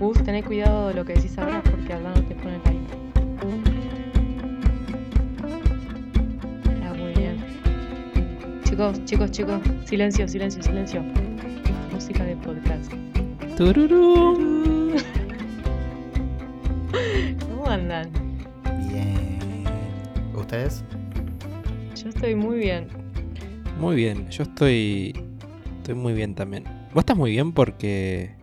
Gus, tenés cuidado de lo que decís ahora porque hablando te pone ahí. Ah, muy bien. Chicos, chicos, chicos, silencio, silencio, silencio. Música de podcast. Tururú. ¿Cómo andan? Bien. ¿Ustedes? Yo estoy muy bien. Muy bien, yo estoy. Estoy muy bien también. ¿Vos estás muy bien porque.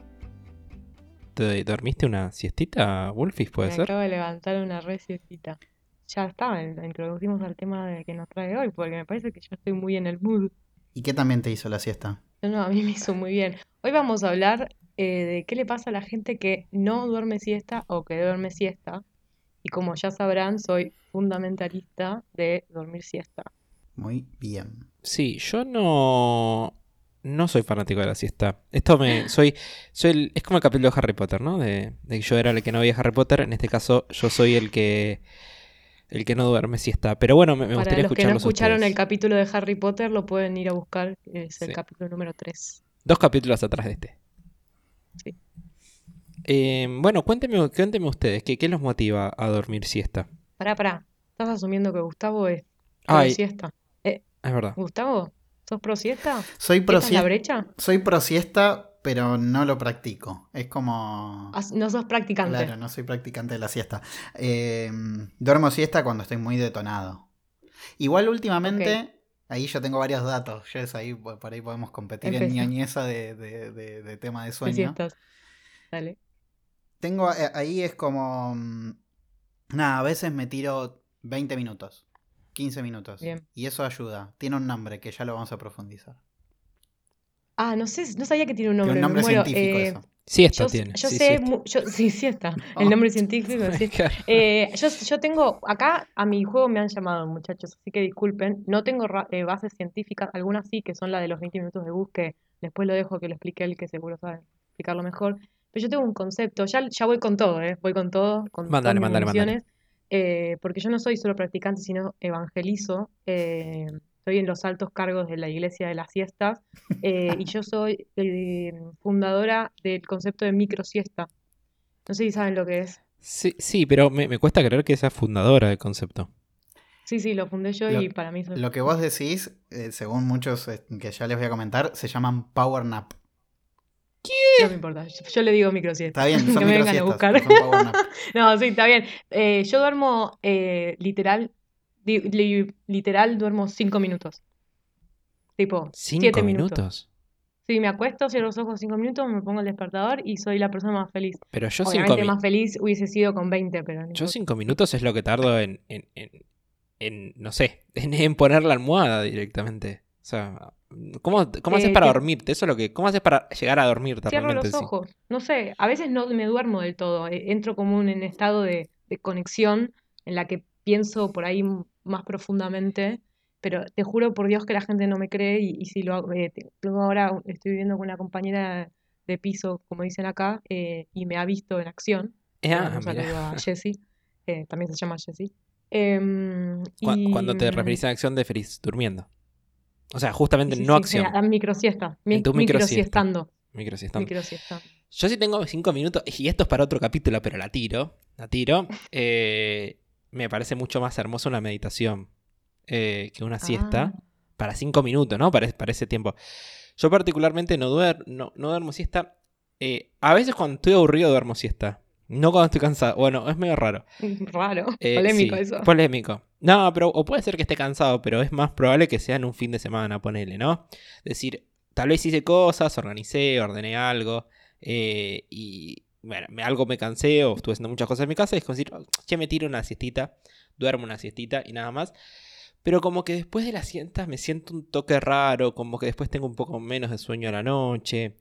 ¿Te dormiste una siestita, Wolfis, puede Me ser? acabo de levantar una reciecita. Ya está, introducimos al tema de que nos trae hoy, porque me parece que yo estoy muy en el mood. ¿Y qué también te hizo la siesta? No, no, a mí me hizo muy bien. Hoy vamos a hablar eh, de qué le pasa a la gente que no duerme siesta o que duerme siesta. Y como ya sabrán, soy fundamentalista de dormir siesta. Muy bien. Sí, yo no. No soy fanático de la siesta. Esto me. Soy. soy el- es como el capítulo de Harry Potter, ¿no? De, de que yo era el que no veía Harry Potter. En este caso, yo soy el que. El que no duerme siesta. Pero bueno, me, me Para gustaría los que no escucharon el capítulo de Harry Potter, lo pueden ir a buscar, es el Sí. capítulo número 3. Dos capítulos atrás de este. Sí. Eh, bueno, cuéntenme, cuéntenme ustedes, ¿qué, ¿qué los motiva a dormir siesta? Pará, pará. ¿Estás asumiendo que Gustavo es Ay, siesta? Eh, es verdad. Gustavo, ¿sos pro siesta? Soy pro, ¿Esta es la brecha? soy pro siesta, pero no lo practico. Es como... No sos practicante. Claro, no soy practicante de la siesta. Eh, duermo siesta cuando estoy muy detonado. Igual últimamente, ahí yo tengo varios datos. Jess, ahí por ahí podemos competir en ñoñeza de, de- de- de tema de sueño. siestas. Dale. Tengo eh, ahí es como. mm, Nada, a veces me tiro 20 minutos, 15 minutos. Bien. Y eso ayuda. Tiene un nombre que ya lo vamos a profundizar. Ah, no sé, no sabía que tiene un Tiene nombre. un nombre científico Eh, eso. Siesta yo tiene. yo sí, sé, siesta. mu- yo, sí, siesta. Oh. El nombre científico, sí. Eh, yo, yo tengo, acá a mi juego me han llamado muchachos, así que disculpen, no tengo ra- eh, bases científicas, algunas sí, que son la de los 20 minutos de bus, que después lo dejo que lo explique él, que seguro sabe explicarlo mejor. Pero yo tengo un concepto, ya, ya voy con todo, ¿eh? Voy con todo, con mándale, mándale. municiones, eh, porque yo no soy solo practicante, sino evangelizo. eh, estoy en los altos cargos de la iglesia de las siestas eh, y yo soy eh, fundadora del concepto de microsiesta. No sé si saben lo que es. Sí, sí, pero me, me cuesta creer que sea fundadora del concepto. Sí, sí, lo fundé yo Lo- y para mí eso Lo que vos decís, eh, según muchos eh, que ya les voy a comentar, se llaman power nap. No me importa. Yo, yo le digo microsiesta. Está bien, son que me vengan a microsiestas, buscar. No, sí, está bien. Eh, yo duermo eh, literal, di- li- literal duermo cinco minutos. Tipo, ¿Cinco siete minutos? minutos. Sí, me acuesto, cierro los ojos cinco minutos, me pongo el despertador y soy la persona más feliz. Pero yo cinco, Obviamente mi- más feliz hubiese sido con 20, pero no yo cinco minutos es lo que tardo en, en, en- en, no sé, en, en poner la almohada directamente. O sea, ¿cómo, cómo haces Eh, para te- dormirte? Eso es lo que, ¿cómo haces para llegar a dormirte Cierro realmente? los sí? ojos. No sé, a veces no me duermo del todo. eh, Entro como en un estado de, de conexión en la que pienso por ahí más profundamente. Pero te juro por Dios que la gente no me cree y, y si lo hago, eh, te- tengo ahora, estoy viviendo con una compañera de piso, como dicen acá, eh, y me ha visto en acción. Eh, ah, mando un saludo a Jessie, eh, también se llama Jessie. Em, Cu- y, Cuando te mm, referís a acción, te referís durmiendo. O sea, justamente sí, no sí, acción. A microsiesta. En tu microsiesta. Microsiestando. Microsiesta. Microsiestando. Yo sí tengo cinco minutos, y esto es para otro capítulo, pero la tiro. La tiro. Eh, me parece mucho más hermosa una meditación eh, que una siesta. Ah. Para cinco minutos, ¿no? Para, para ese tiempo. Yo particularmente no, duer- no, no duermo siesta. Eh, a veces cuando estoy aburrido duermo siesta. No cuando estoy cansado. Bueno, es medio raro. Raro, Eh, polémico sí, eso. Polémico. No, pero o puede ser que esté cansado, pero es más probable que sea en un fin de semana, ponele, ¿no? decir, tal vez hice cosas, organicé, ordené algo, eh, y bueno, me- algo me cansé o estuve haciendo muchas cosas en mi casa, y es como decir, che, me tiro una siestita, duermo una siestita y nada más. Pero como que después de la siesta me siento un toque raro, como que después tengo un poco menos de sueño a la noche.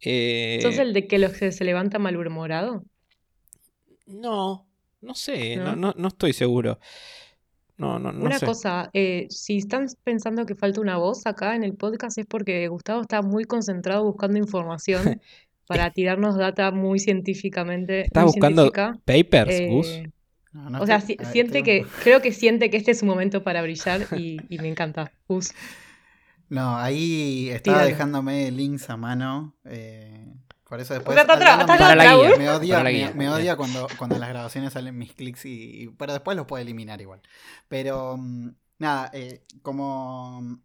Eh, ¿Sos el de que los que se levanta malhumorado? No, no sé, no, ¿No? no, no estoy seguro. No, no, no Una sé. cosa, eh, si están pensando que falta una voz acá en el podcast es porque Gustavo está muy concentrado buscando información para tirarnos data muy científicamente, ¿Estás muy buscando científica. papers, Eh, Gus? No, no o sea, si- ver, siente que, creo que siente que este es su momento para brillar y, y me encanta. Gus, No, ahí estaba Tíralo. dejándome links a mano. eh, Por eso después. Está atrás, está me- Para la guía. Me odia, la me, guía. me odia cuando, cuando en las grabaciones salen mis clics y, y- Pero después los puedo eliminar igual. Pero mm, nada, eh, como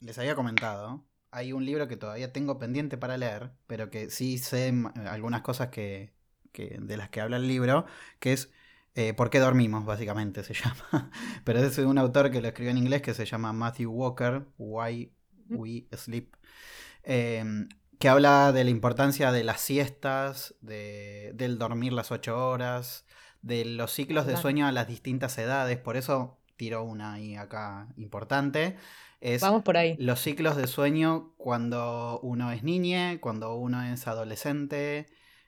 les había comentado, hay un libro que todavía tengo pendiente para leer, pero que sí sé mm, algunas cosas que, que- de las que habla el libro, que es eh, ¿Por qué dormimos? Básicamente se llama. Pero es de un autor que lo escribió en inglés que se llama Matthew Walker, Why We Sleep. Eh, que habla de la importancia de las siestas, de, del dormir las ocho horas, de los ciclos de sueño a las distintas edades. Por eso tiro una ahí acá importante. Es Vamos por ahí. los ciclos de sueño cuando uno es niña, cuando uno es adolescente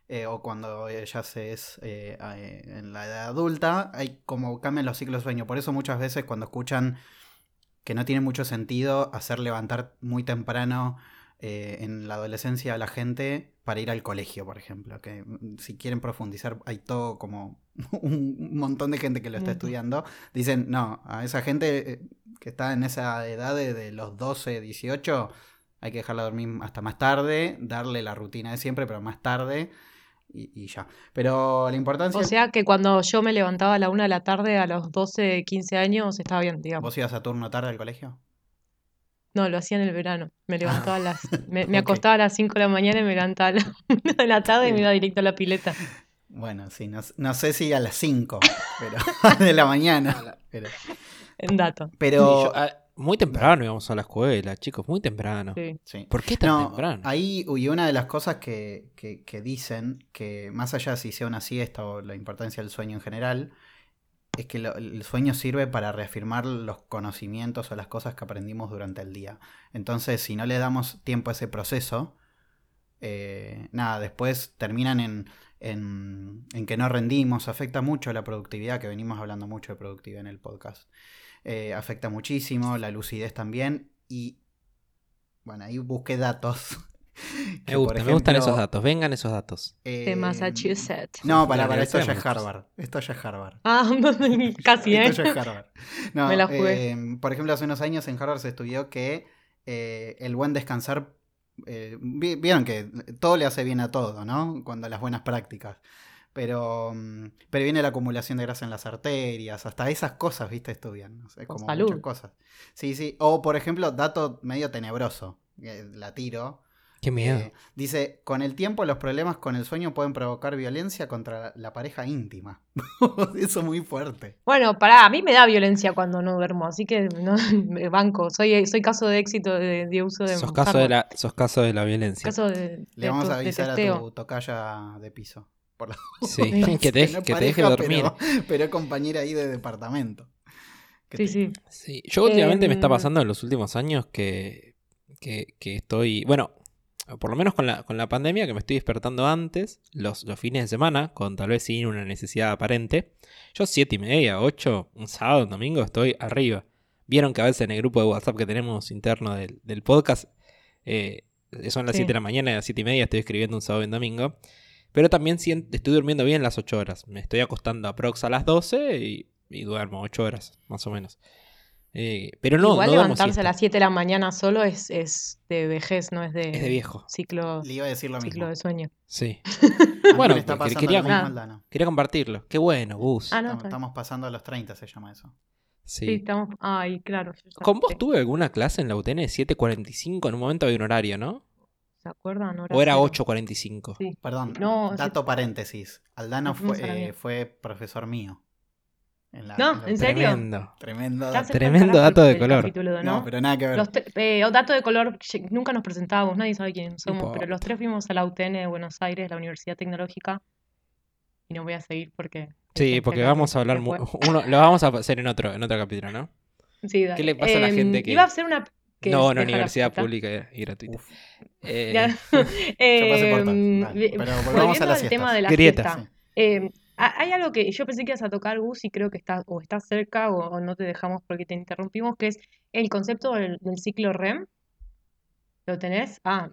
eh, o cuando ya se es eh, eh, en la edad adulta, hay como cambian los ciclos de sueño. Por eso muchas veces cuando escuchan que no tiene mucho sentido hacer levantar muy temprano eh, en la adolescencia a la gente para ir al colegio, por ejemplo. Que mm, si quieren profundizar, hay todo como un montón de gente que lo está estudiando. Dicen, no, a esa gente eh, que está en esa edad de, de los 12, 18, hay que dejarla dormir hasta más tarde, darle la rutina de siempre, pero más tarde y, y ya. Pero la importancia... O sea que cuando yo me levantaba a la una de la tarde a los 12, 15 años, estaba bien, digamos. ¿Vos ibas a turno tarde al colegio? No, lo hacía en el verano. Me levantaba a las... Me, me acostaba a las 5 de la mañana y me levantaba a la 1 de la tarde y me iba directo a la pileta. Bueno, sí, no, no sé si a las 5 pero, de la mañana. Pero, En dato. pero yo- ah, muy temprano íbamos a la escuela, chicos, muy temprano. Sí. sí. ¿Por qué tan No, temprano? ahí y una de las cosas que, que- que dicen, que más allá de si sea una siesta o la importancia del sueño en general, es que el sueño sirve para reafirmar los conocimientos o las cosas que aprendimos durante el día. Entonces, si no le damos tiempo a ese proceso, eh, nada, después terminan en, en, en que no rendimos, afecta mucho la productividad, que venimos hablando mucho de productividad en el podcast. Eh, afecta muchísimo, la lucidez también, y bueno, ahí busqué datos. Me, por gusta, me gustan esos datos, vengan esos datos. De eh, Massachusetts. No, para, para, esto ya es Massachusetts. Harvard. Esto ya es Harvard. Ah, casi, ¿eh? Esto ya es Harvard. No, Me la jugué. eh, por ejemplo, hace unos años en Harvard se estudió que eh, el buen descansar. eh, vi- Vieron que todo le hace bien a todo, ¿no? Cuando las buenas prácticas. Pero, mm, pero viene la acumulación de grasa en las arterias, hasta esas cosas, ¿viste? Estudian. O sea, Con como salud. muchas cosas. Sí, sí. O, por ejemplo, dato medio tenebroso, la tiro. Qué miedo. Eh, dice, con el tiempo los problemas con el sueñño pueden provocar violencia contra la pareja íntima. Eso muy fuerte. Bueno, pará, a mí me da violencia cuando no duermo, así que no, me banco. Soy, soy caso de éxito de, de uso de sos, caso de la, sos caso de la violencia. Caso de, Le de vamos tu- a avisar a tu tocaya de piso. Por la... Sí, que te, No que te deje dormir. Pero, pero es compañera ahí de departamento. Sí, te- sí. Sí, yo últimamente me está Em, pasando en los últimos años que, que, que estoy, bueno, por lo menos con la, con la pandemia, que me estoy despertando antes, los, los fines de semana, con tal vez sin una necesidad aparente. Yo siete y media, ocho, un sábado, un domingo, estoy arriba. Vieron que a veces en el grupo de WhatsApp que tenemos interno del, del podcast, eh, son las Sí. 7 de la mañana y a las 7 y media estoy escribiendo un sábado y un domingo. Pero también estoy durmiendo bien las 8 horas. Me estoy acostando aprox a las 12 y, y duermo 8 horas, más o menos. Eh, pero no, Igual no levantarse a las 7 de la mañana solo es, es de vejez, no es de, Es de viejo. ciclo, Le iba a decir lo mismo. ciclo de sueño. Sí. Bueno, está pasando quería- lo mismo. Aldana. Quería compartirlo. Qué bueno, Gus. Ah, no, Estamos, pasando a los 30, se llama eso. Sí. Sí, estamos. Ay, claro. Con vos tuve alguna clase en la UTN de 7.45, en un momento había un horario, ¿no? ¿Se acuerdan? ¿O era cero. 8.45? Sí. Perdón, No, dato paréntesis. Aldano fue, eh, fue profesor mío. En la- No, en la- ¿en serio? Tremendo. Tremendo dato. Tremendo dato de color. capítulo, No, ¿no? pero nada que ver. Los eh, dato de color, nunca nos presentábamos, nadie sabe quiénes somos, pero los tres fuimos a la UTN de Buenos Aires, la Universidad Tecnológica, y no voy a seguir porque... Sí, gente porque que vamos a hablar... Uno, lo vamos a hacer en otro, en otro capítulo, ¿no? Sí, dale. ¿Qué le pasa a la Em, gente que- Iba a hacer una... que no, la universidad pública y gratuita. Uf, Eh, Ya. Pasé por tal. Em, pero volvamos a volviendo las al tema de la Grieta. sí. Eh, hay algo que yo pensé que ibas a tocar, Gus, y creo que está, o está cerca o, o no te dejamos porque te interrumpimos, que es el concepto del, del ciclo REM. ¿Lo tenés? Ah,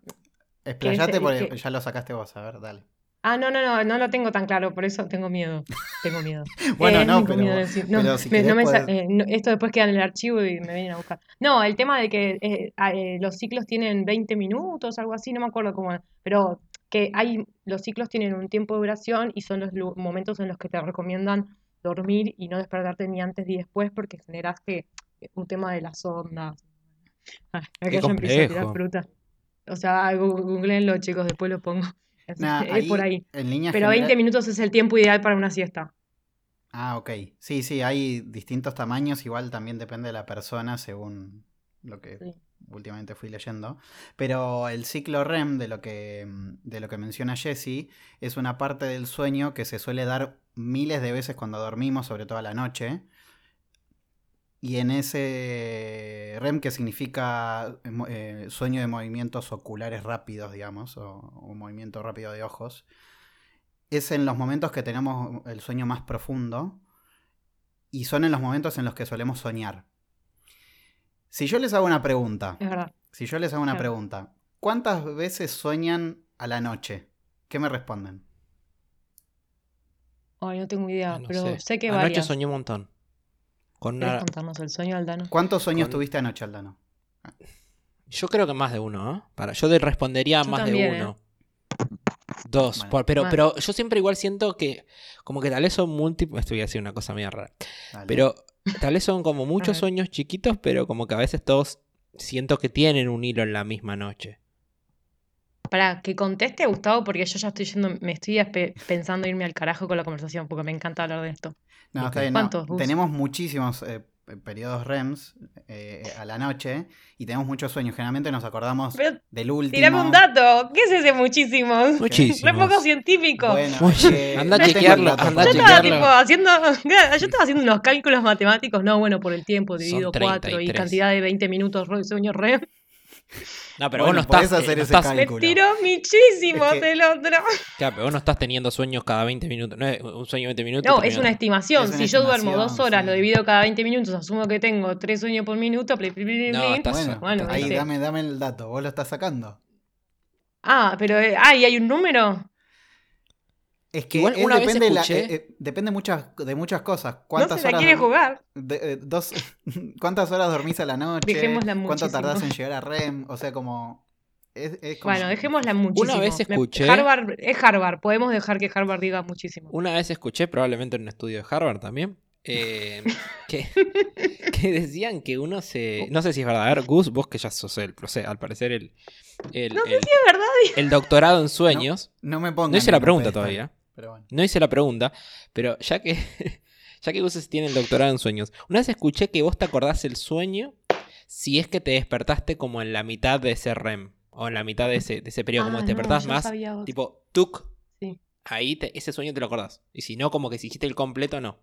Explayate que- porque que- ya lo sacaste vos, a ver, dale. ah, no, no, no, no lo tengo tan claro, por eso tengo miedo. Tengo miedo. Bueno, Eh, no, pero, miedo decir- no, pero si me- querés no me sa- podés- eh, no, esto después queda en el archivo y me vienen a buscar. No, el tema de que eh, ah, eh, los ciclos tienen 20 minutos, algo así, no me acuerdo cómo, pero que hay, los ciclos tienen un tiempo de duración y son los momentos en los que te recomiendan dormir y no despertarte ni antes ni después porque generaste un tema de las ondas. Acá Qué ya empiezo a tirar fruta. O sea, googleenlo, chicos, después lo pongo. Es, Nah, es por ahí. En línea Pero 20 general- minutos es el tiempo ideal para una siesta. Ah, ok. Sí, sí, hay distintos tamaños, igual también depende de la persona según lo que Sí. Últimamente fui leyendo. Pero el ciclo REM, de lo que, de lo que menciona Jesse, es una parte del sueño que se suele dar miles de veces cuando dormimos, sobre todo a la noche. Y en ese REM, que significa eh, eh, sueño de movimientos oculares rápidos, digamos, o, o movimiento rápido de ojos, es en los momentos que tenemos el sueño más profundo y son en los momentos en los que solemos soñar. Si yo les hago una pregunta, Es verdad. si yo les hago una Claro. pregunta, ¿cuántas veces sueñan a la noche? ¿Qué me responden? Ay, no tengo idea, No pero sé. sé que Anoche varias. soñé un montón. Con ¿Querés una- contarnos el sueño, Aldano? ¿Cuántos sueños Con- tuviste anoche, Aldano? Yo creo que más de uno, ¿eh? Para, yo le respondería Yo más también, de ¿eh? uno. Dos. Bueno. por- pero, pero yo siempre igual siento que como que tal vez son múltiples. Esto voy a decir una cosa medio rara. Dale. Pero tal vez son como muchos sueños chiquitos, pero como que a veces todos siento que tienen un hilo en la misma noche. Para que conteste Gustavo, porque yo ya estoy yendo, me estoy pensando irme al carajo con la conversación, porque me encanta hablar de esto. No, está bien, no. Tenemos muchísimos eh, periodos REMs eh, a la noche y tenemos muchos sueños. Generalmente nos acordamos Pero del último. tirame un dato, ¿qué es ese muchísimo? Muchísimo. Re poco científico. Bueno, que anda a chequearlo, anda yo estaba tipo haciendo, yo estaba haciendo unos cálculos matemáticos, no, bueno, por el tiempo, dividido 4 y 33. cantidad de 20 minutos de sueño re. No, pero Bueno, vos no estás, eh, hacer no ese estás- cálculo. Me tiró muchísimo Es que- del otro. claro, pero vos no estás teniendo sueños cada 20 minutos. No es un sueño de 20 minutos. No, 30 es una estimación. Es una si yo duermo dos horas, sí. lo divido cada 20 minutos, asumo que tengo tres sueños por minuto. pli, No, estás- Bueno, Bueno, ahí dame, dame el dato. ¿Vos lo estás sacando? Ah, pero eh, ah, ¿y hay un número? Es que Igual una vez depende, la- eh, eh, depende muchas, de muchas cosas. No ¿Cuántas se la horas quiere jugar. de- eh, dos, ¿Cuántas horas dormís a la noche? Dejémosla ¿Cuánto muchísimo. tardás en llegar a REM? O sea, como... Es, es como- Bueno, dejémosla muchísimo. vez Me- escuché- Harvard, es Harvard, podemos dejar que Harvard diga muchísimo. Una vez escuché, probablemente en un estudio de Harvard también, eh, que, que decían que uno se. No sé si es verdad. A ver, Gus, vos que ya sos el, no sé, al parecer el. el, el- Es verdad. el doctorado en sueños. No me pongan No hice la un pregunta todavía. Pero bueno. No hice la pregunta, pero ya que. Ya que Gus tiene el doctorado en sueños. Una vez escuché que vos te acordás el sueño si es que te despertaste como en la mitad de ese REM. O en la mitad de ese, de ese periodo. como Ah, te despertás yo más. Tipo, tuk. Sí. Ahí te- ese sueño te lo acordás. Y si no, como que si hiciste el completo, no.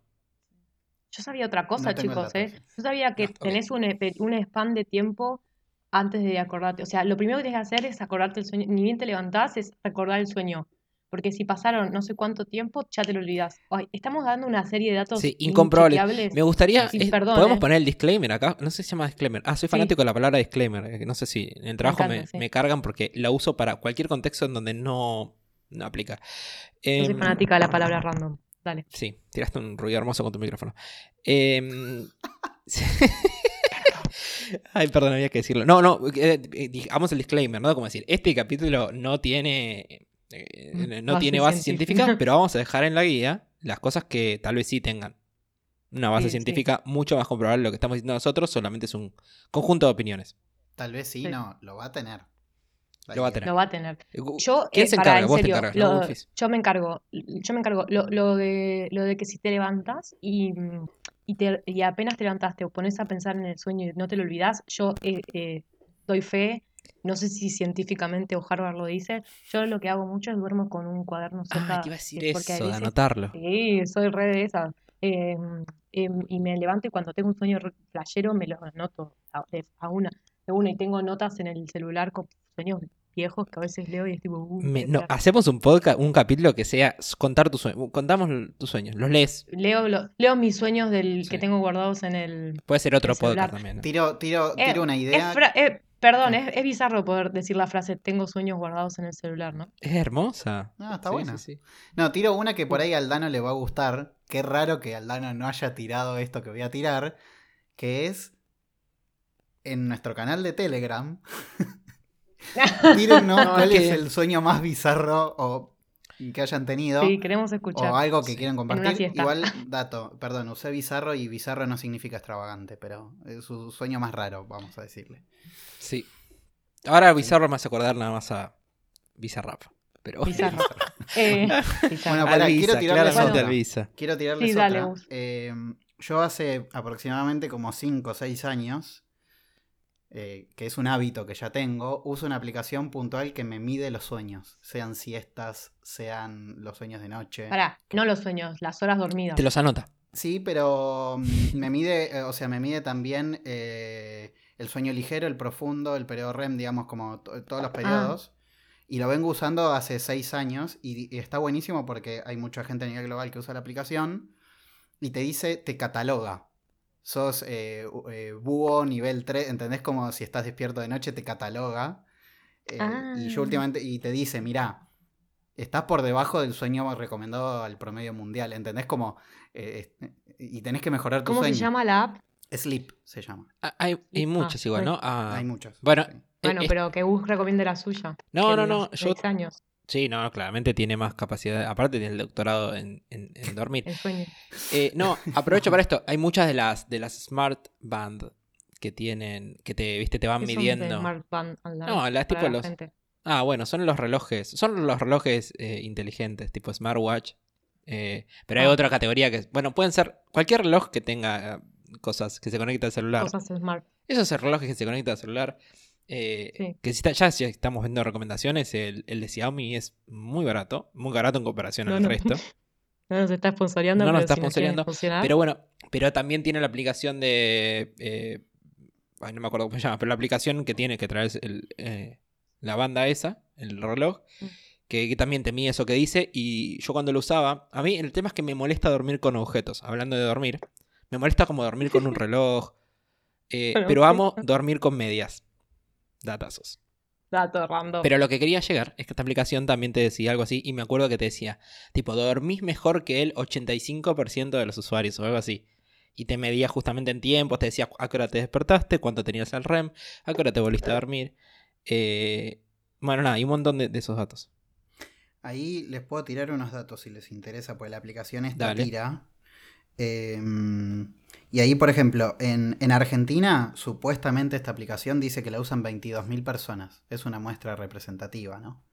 Yo sabía otra cosa, No chicos, ¿eh? Yo sabía que No, ok. tenés un, un span de tiempo antes de acordarte. O sea, lo primero que tienes que hacer es acordarte el sueño. Ni bien te levantás, es recordar el sueño. Porque si pasaron no sé cuánto tiempo, ya te lo olvidás. Ay, estamos dando una serie de datos Sí, incomprobables. Me gustaría. Sí, eh, perdón, ¿Podemos eh. poner el disclaimer acá? No sé si se llama disclaimer. Ah, soy Sí. fanático de la palabra disclaimer. eh, No sé si en el trabajo me, encanta, me cargan porque la uso para cualquier contexto en donde no, no aplica. Yo soy Em, fanática de la palabra random. Dale. Sí, tiraste un ruido hermoso con tu micrófono. Em. Ay, perdón, había que decirlo. No, no, eh, eh, digamos el disclaimer, ¿no? Como decir, este capítulo no tiene, eh, no Base tiene base científica. científica, pero vamos a dejar en la guía las cosas que tal vez sí tengan. Una base Sí, sí. científica mucho más comprobable. Lo que estamos diciendo nosotros solamente es un conjunto de opiniones. Tal vez sí, Sí. no, lo va a tener. Lo va a tener. Lo va a tener. Eh, Yo, ¿Quién eh, se encarga? en Vos te serio, encargas, ¿no, lo- yo me encargo, yo me encargo. Lo, lo de, lo de que si te levantas y, mm, y, te- y apenas te levantaste o pones a pensar en el sueño y no te lo olvidas, yo eh, eh, doy fe, no sé si científicamente o Harvard lo dice, yo lo que hago mucho es duermo con un cuaderno cerca, Ah, te iba a decir eh, porque a eso, de veces- anotarlo. Sí, soy re de esa. Eh, em, y me levanto y cuando tengo un sueño flashero me lo anoto a, de- a una, de una y tengo notas en el celular con sueños viejos que a veces leo y es tipo, uh, Me- no, hacemos un podcast, un capítulo que sea contar tus sueños. Contamos tus sueños, los lees. Leo, lo- leo mis sueños del que tengo guardados en el... Puede ser otro podcast también. ¿no? Tiro, tiro, Eh, tiro una es idea. fra- eh, perdón, es, es bizarro poder decir la frase tengo sueños guardados en el celular, ¿no? Es hermosa. No, está Sí, buena. sí, sí. No, tiro una que por ahí a Aldano le va a gustar. Qué raro que Aldano no haya tirado esto que voy a tirar. Que es en nuestro canal de Telegram. Tírennos No, cuál es es que- el sueño más bizarro o que hayan tenido. Sí, queremos escuchar. O algo que Sí. quieran compartir. Igual, dato, perdón, usé bizarro y bizarro no significa extravagante, pero es su sueño más raro, vamos a decirle. Sí. Ahora Bizarro me hace acordar nada más a Bizarrap. Pero Bizarro. Eh. Bueno, pará, Al quiero tirarles otra. Quiero tirarles Sí, dale, otra. Eh, yo hace aproximadamente como 5 o 6 años, eh, que es un hábito que ya tengo, uso una aplicación puntual que me mide los sueños, sean siestas, sean los sueños de noche. Pará, no los sueños, las horas dormidas. Te los anota. Sí, pero mm, me mide, eh, o sea, me mide también eh, el sueño ligero, el profundo, el periodo REM, digamos, como to- todos los periodos. Y lo vengo usando hace seis años y, y está buenísimo porque hay mucha gente a nivel global que usa la aplicación y te dice, te cataloga. Sos eh, eh, búho nivel 3, ¿entendés? Como si estás despierto de noche, te cataloga. Eh, Y yo Ah. últimamente, y te dice, mirá, estás por debajo del sueño recomendado al promedio mundial, ¿entendés? Como, eh, y tenés que mejorar tu ¿Cómo sueño. se llama la app? Sleep se llama. Ah, Hay, hay Ah, muchas igual, bueno. ¿no? Ah, Hay muchos. bueno, sí. Bueno, eh, pero que Gus recomiende la suya. No, no, no, yo- años, Sí, no, claramente tiene más capacidad. Aparte tiene el doctorado en, en- en dormir. Eh, no, aprovecho para esto. Hay muchas de las de las smart band que tienen, que te, viste, te van ¿Qué son de midiendo. Smart Band No, las tipo la los- gente? Ah, bueno, son los relojes. Son los relojes eh, inteligentes, tipo smartwatch. Eh, pero hay Ah. otra categoría que, bueno, pueden ser cualquier reloj que tenga eh, cosas que se conecta al celular. Cosas Smart. Esos relojes que se conectan al celular. Eh, Sí. Que si está- ya si estamos viendo recomendaciones, el, el de Xiaomi es muy barato. Muy barato en comparación No, al no. resto. No nos está sponsoreando, No nos pero está si sponsoreando, Pero bueno, pero también tiene la aplicación de. eh, ay, no me acuerdo cómo se llama, pero la aplicación que tiene que traer el, eh, la banda esa, el reloj, Mm. que, que también te mide eso que dice. Y yo cuando lo usaba, a mí el tema es que me molesta dormir con objetos. Hablando de dormir, me molesta como dormir con un reloj. eh, pero amo dormir con medias. Datazos. Dato random. Pero lo que quería llegar es que esta aplicación también te decía algo así, y me acuerdo que te decía, tipo, dormís mejor que el 85% de los usuarios o algo así. Y te medía justamente en tiempos, te decía a qué hora te despertaste, cuánto tenías el REM, a qué hora te volviste a dormir. Eh, bueno, nada, hay un montón de, de esos datos. Ahí les puedo tirar unos datos si les interesa, pues la aplicación esta Dale. tira. Eh, y ahí, por ejemplo, en, en Argentina, supuestamente esta aplicación dice que la usan 22.000 personas. Es una muestra representativa, ¿no?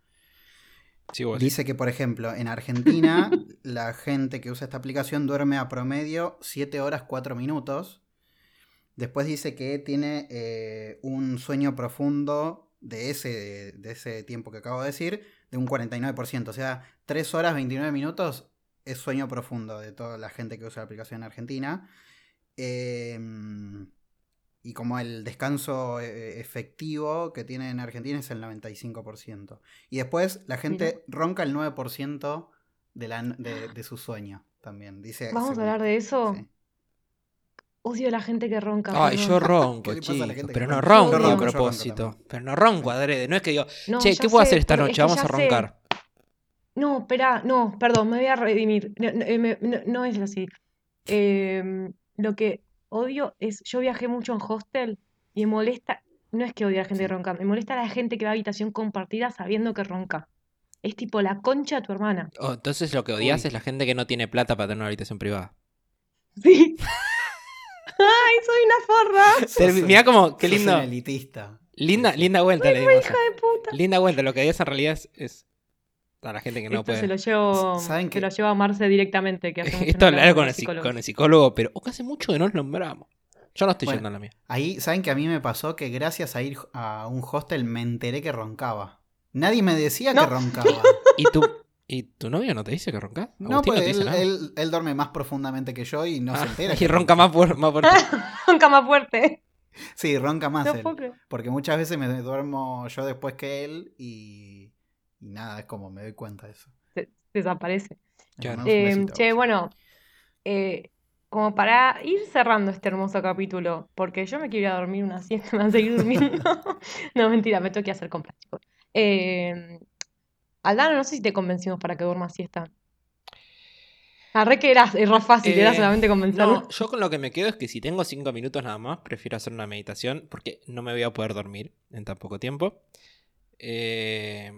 Sí, vos Dice que, por ejemplo, en Argentina, la gente que usa esta aplicación duerme a promedio 7 horas 4 minutos. Después dice que tiene eh, un sueño profundo de ese, de ese tiempo que acabo de decir, de un 49%. O sea, 3 horas 29 minutos es sueño profundo de toda la gente que usa la aplicación en Argentina. Eh, y como el descanso eh, efectivo que tiene en Argentina es el 95%. Y después la gente ronca el 9% de, la, de, de su sueño también. Dice, ¿Vamos a hablar de eso? sí. Odio a la gente que ronca. Ay, perdón. yo ronco, ¿Qué le pasa a la chicos. Pero no ronco a propósito. Pero no ronco adrede. No es que digo, No, che, ¿qué puedo sé, hacer esta es noche? que Vamos a sé. roncar. No, espera, no, perdón, me voy a redimir. No, no, eh, no- no es así. Em, lo que odio es, yo viajé mucho en hostel y me molesta, no es que odie a la gente que ronca, me molesta a la gente que va a habitación compartida sabiendo que ronca. Es tipo la concha de tu hermana. Oh, entonces lo que odias Uy. es la gente que no tiene plata para tener una habitación privada. Sí. Ay, soy una forra. Mira como, qué lindo. elitista. Linda, linda vuelta le dimos. Hija de puta. Linda vuelta, lo que odias en realidad es, es a la gente que no Esto se puede. lo llevo, ¿Saben se qué? lo lleva a Marce directamente, que hace Esto hablar con el, con psicólogo, pero oh, que hace mucho que no nos nombramos. Yo no estoy Bueno. yendo a la mía. Ahí, ¿saben que a mí me pasó que gracias a ir a un hostel me enteré que roncaba? Nadie me decía No. que roncaba. ¿Y tu, ¿Y tu novio no te dice que roncas? No, pues él, él- él duerme más profundamente que yo y no se Ah, entera. y ronca más, fuer- más fuerte. Ronca más fuerte. Sí, ronca más No él. Porque muchas veces me duermo yo después que él y, y nada, es como me doy cuenta de eso. Se- desaparece. Claro. un Eh, che, bueno, eh, como para ir cerrando este hermoso capítulo, porque yo me quiero ir a dormir una siesta, me van a seguir durmiendo. No, mentira, me tengo que hacer compras, chicos. Eh, Aldana, no sé si te convencimos para que duermas siesta. Arre que era, era fácil, era Eh, solamente convencerlo. No, yo con lo que me quedo es que si tengo cinco minutos nada más, prefiero hacer una meditación porque no me voy a poder dormir en tan poco tiempo. Eh,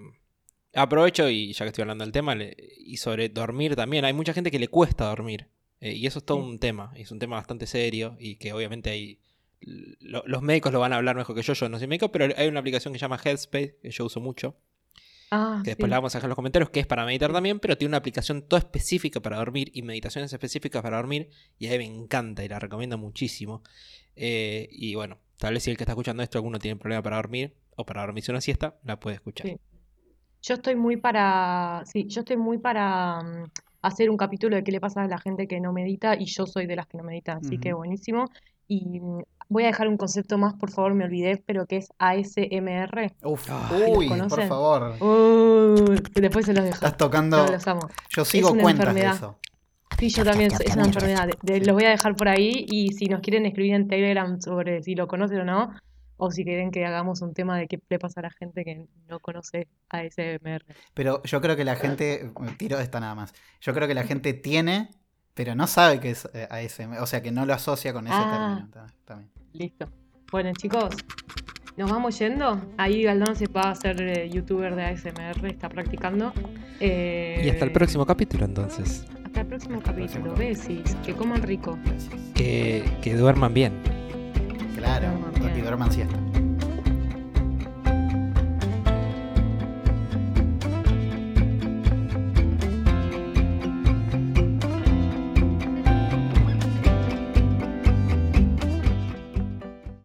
aprovecho y ya que estoy hablando del tema, le- y sobre dormir también, hay mucha gente que le cuesta dormir. eh, y eso es todo Sí. un tema, y es un tema bastante serio y que obviamente hay... lo- los médicos lo van a hablar mejor que yo, yo no soy médico, pero hay una aplicación que se llama Headspace, que yo uso mucho, Ah, que después sí. la vamos a dejar en los comentarios, que es para meditar también, pero tiene una aplicación toda específica para dormir y meditaciones específicas para dormir, y a mí me encanta y la recomiendo muchísimo. Eh, y bueno, tal vez si el que está escuchando esto alguno tiene problema para dormir o para dormirse una siesta, la puede escuchar. Sí. Yo estoy muy para, sí, yo estoy muy para mm, hacer un capítulo de qué le pasa a la gente que no medita y yo soy de las que no meditan, así que buenísimo. Y mm, voy a dejar un concepto más, por favor, me olvidé, pero que es ASMR. Uf, Ay, ¿los uy, por conocen? favor. Uh, después se los dejo. Estás tocando. No, los amo. Yo sigo una cuentas de enfermedad. eso. Sí, yo también, es una enfermedad. De- de- los voy a dejar por ahí y si nos quieren escribir en Telegram sobre si lo conocen o no, o si quieren que hagamos un tema de qué le pasa a la gente que no conoce ASMR. Pero yo creo que la gente. Tiro esta nada más. Yo creo que la gente tiene, pero no sabe que es eh, ASMR. O sea, que no lo asocia con ese Ah. término. ta- También. Listo. Bueno, chicos, nos vamos yendo. Ahí Galdón se va a hacer eh, youtuber de ASMR, está practicando. Eh, Y hasta el próximo capítulo entonces. Hasta el próximo capítulo. Besis, que coman rico. Que, que duerman bien. Claro, Duerman